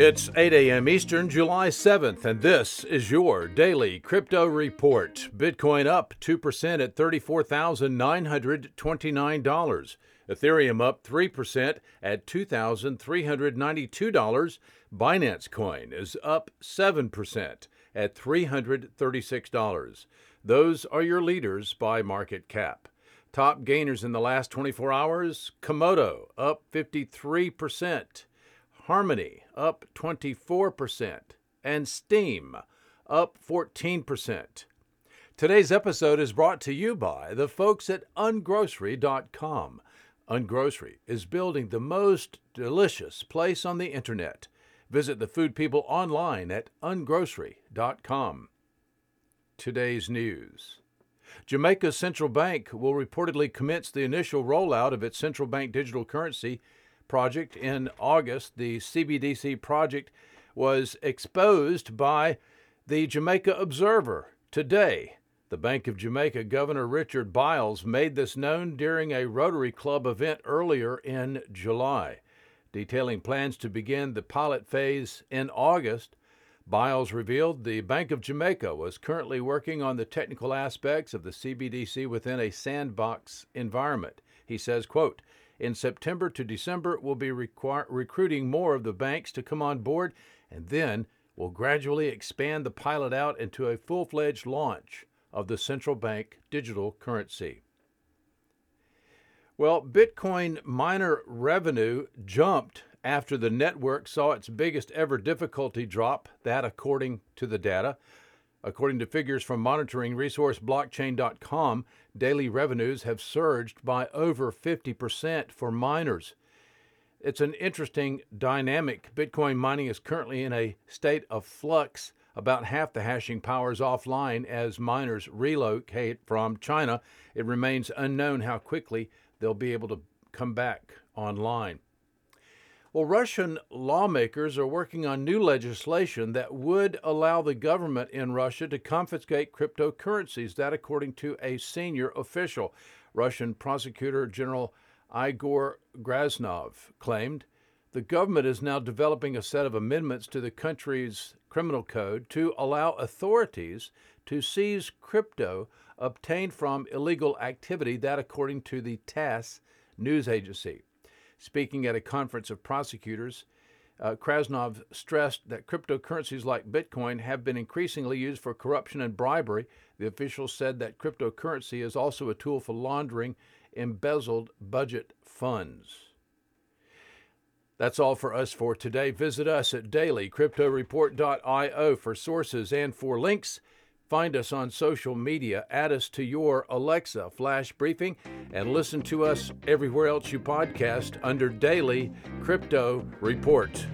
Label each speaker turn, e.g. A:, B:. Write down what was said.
A: It's 8 a.m. Eastern, July 7th, and this is your daily crypto report. Bitcoin up 2% at $34,929. Ethereum up 3% at $2,392. Binance Coin is up 7% at $336. Those are your leaders by market cap. Top gainers in the last 24 hours Komodo up 53%. Harmony up 24%, and Steem up 14%. Today's episode is brought to you by the folks at ungrocery.com. Ungrocery is building the most delicious place on the internet. Visit the food people online at ungrocery.com. Today's news. Jamaica's central bank will reportedly commence the initial rollout of its central bank digital currency project in August. The CBDC project was exposed by the Jamaica Observer today. The Bank of Jamaica Governor Richard Byles made this known during a Rotary Club event earlier in July. Detailing plans to begin the pilot phase in August, Byles revealed the Bank of Jamaica was currently working on the technical aspects of the CBDC within a sandbox environment. He says, quote, in September to December, we'll be recruiting more of the banks to come on board, and then we'll gradually expand the pilot out into a full fledged launch of the central bank digital currency. Well, Bitcoin miner revenue jumped after the network saw its biggest ever difficulty drop, that according to the data. According to figures from monitoring resource blockchain.com, daily revenues have surged by over 50% for miners. It's an interesting dynamic. Bitcoin mining is currently in a state of flux. About half the hashing power is offline as miners relocate from China. It remains unknown how quickly they'll be able to come back online. Well, Russian lawmakers are working on new legislation that would allow the government in Russia to confiscate cryptocurrencies. That, according to a senior official, Russian Prosecutor General Igor Krasnov claimed. The government is now developing a set of amendments to the country's criminal code to allow authorities to seize crypto obtained from illegal activity. That, according to the TASS news agency. Speaking at a conference of prosecutors, uh, Krasnov stressed that cryptocurrencies like Bitcoin have been increasingly used for corruption and bribery. The official said that cryptocurrency is also a tool for laundering embezzled budget funds. That's all for us for today. Visit us at dailycryptoreport.io for sources and for links. Find us on social media, add us to your Alexa flash briefing, and listen to us everywhere else you podcast under Daily Crypto Report.